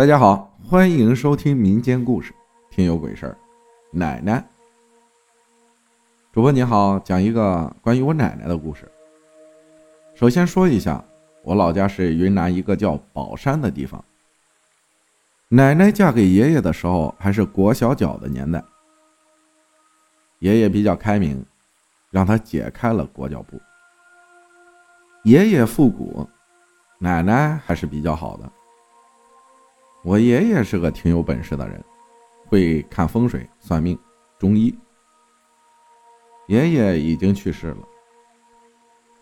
大家好，欢迎收听民间故事，听有鬼事儿。奶奶，主播你好，讲一个关于我奶奶的故事。首先说一下，我老家是云南一个叫宝山的地方。奶奶嫁给爷爷的时候还是裹小脚的年代，爷爷比较开明，让他解开了裹脚布。爷爷复古，奶奶还是比较好的。我爷爷是个挺有本事的人，会看风水、算命、中医。爷爷已经去世了，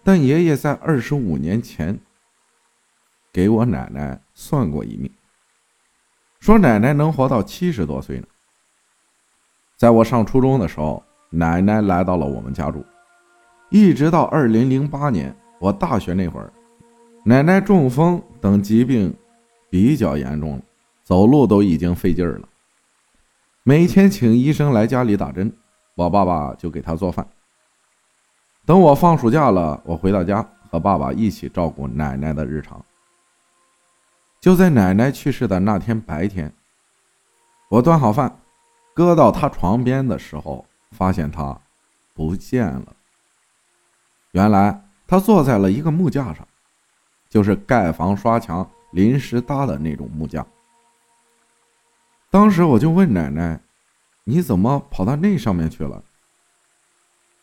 但爷爷在二十五年前给我奶奶算过一命，说奶奶能活到七十多岁呢。在我上初中的时候，奶奶来到了我们家住，一直到二零零八年我大学那会儿，奶奶中风等疾病比较严重了。走路都已经费劲儿了，每天请医生来家里打针，我爸爸就给他做饭。等我放暑假了，我回到家和爸爸一起照顾奶奶的日常。就在奶奶去世的那天白天，我端好饭，搁到她床边的时候，发现她不见了。原来她坐在了一个木架上，就是盖房刷墙临时搭的那种木架。当时我就问奶奶：“你怎么跑到那上面去了？”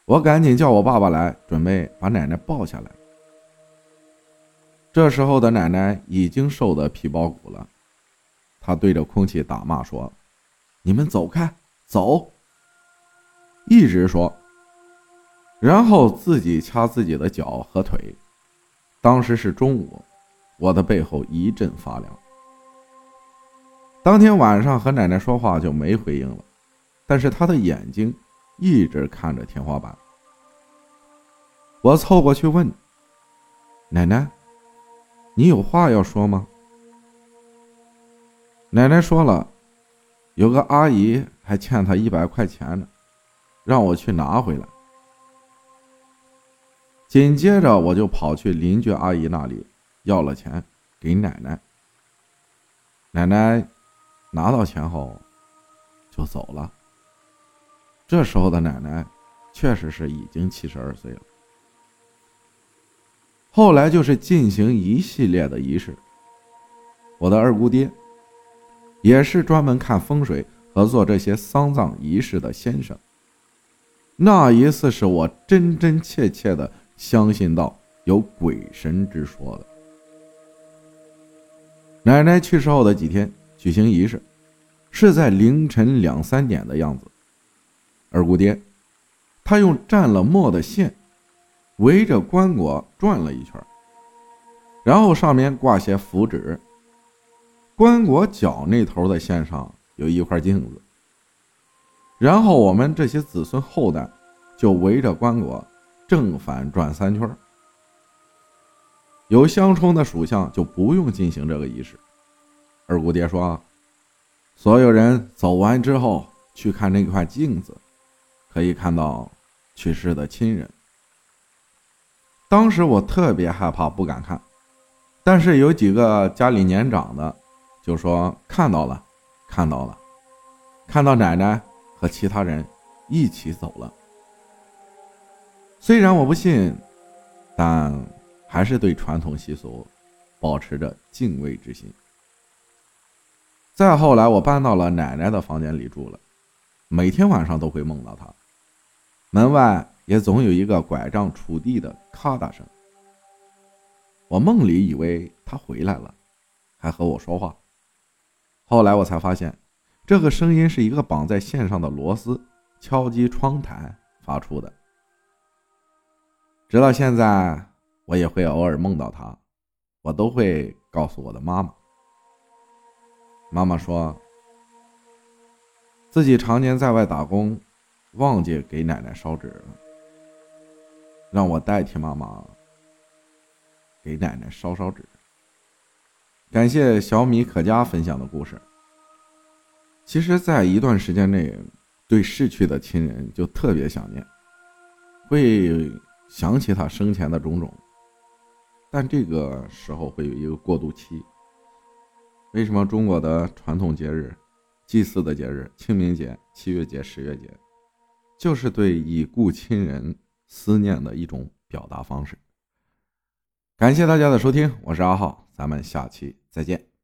我赶紧叫我爸爸来，准备把奶奶抱下来。这时候的奶奶已经瘦得皮包骨了，她对着空气打骂说：“你们走开，走！”一直说，然后自己掐自己的脚和腿。当时是中午，我的背后一阵发凉。当天晚上和奶奶说话就没回应了，但是她的眼睛一直看着天花板。我凑过去问：“奶奶，你有话要说吗？”奶奶说了，有个阿姨还欠她一百块钱呢，让我去拿回来。紧接着我就跑去邻居阿姨那里要了钱给奶奶。奶奶。拿到钱后，就走了。这时候的奶奶确实是已经七十二岁了。后来就是进行一系列的仪式。我的二姑爹也是专门看风水和做这些丧葬仪式的先生。那一次是我真真切切的相信到有鬼神之说的。奶奶去世后的几天。举行仪式，是在凌晨两三点的样子。二姑爹，他用蘸了墨的线围着棺椁转了一圈，然后上面挂些符纸。棺椁角那头的线上有一块镜子，然后我们这些子孙后代就围着棺椁正反转三圈。有相冲的属相就不用进行这个仪式。二姑爹说：“所有人走完之后，去看那块镜子，可以看到去世的亲人。”当时我特别害怕，不敢看。但是有几个家里年长的就说看到了，看到了，看到奶奶和其他人一起走了。虽然我不信，但还是对传统习俗保持着敬畏之心。再后来，我搬到了奶奶的房间里住了，每天晚上都会梦到她。门外也总有一个拐杖杵地的咔嗒声。我梦里以为她回来了，还和我说话。后来我才发现，这个声音是一个绑在线上的螺丝敲击窗台发出的。直到现在，我也会偶尔梦到她，我都会告诉我的妈妈。妈妈说：“自己常年在外打工，忘记给奶奶烧纸了，让我代替妈妈给奶奶烧烧纸。”感谢小米可嘉分享的故事。其实，在一段时间内，对逝去的亲人就特别想念，会想起他生前的种种，但这个时候会有一个过渡期。为什么中国的传统节日、祭祀的节日，清明节、七月节、十月节，就是对已故亲人思念的一种表达方式？感谢大家的收听，我是阿浩，咱们下期再见。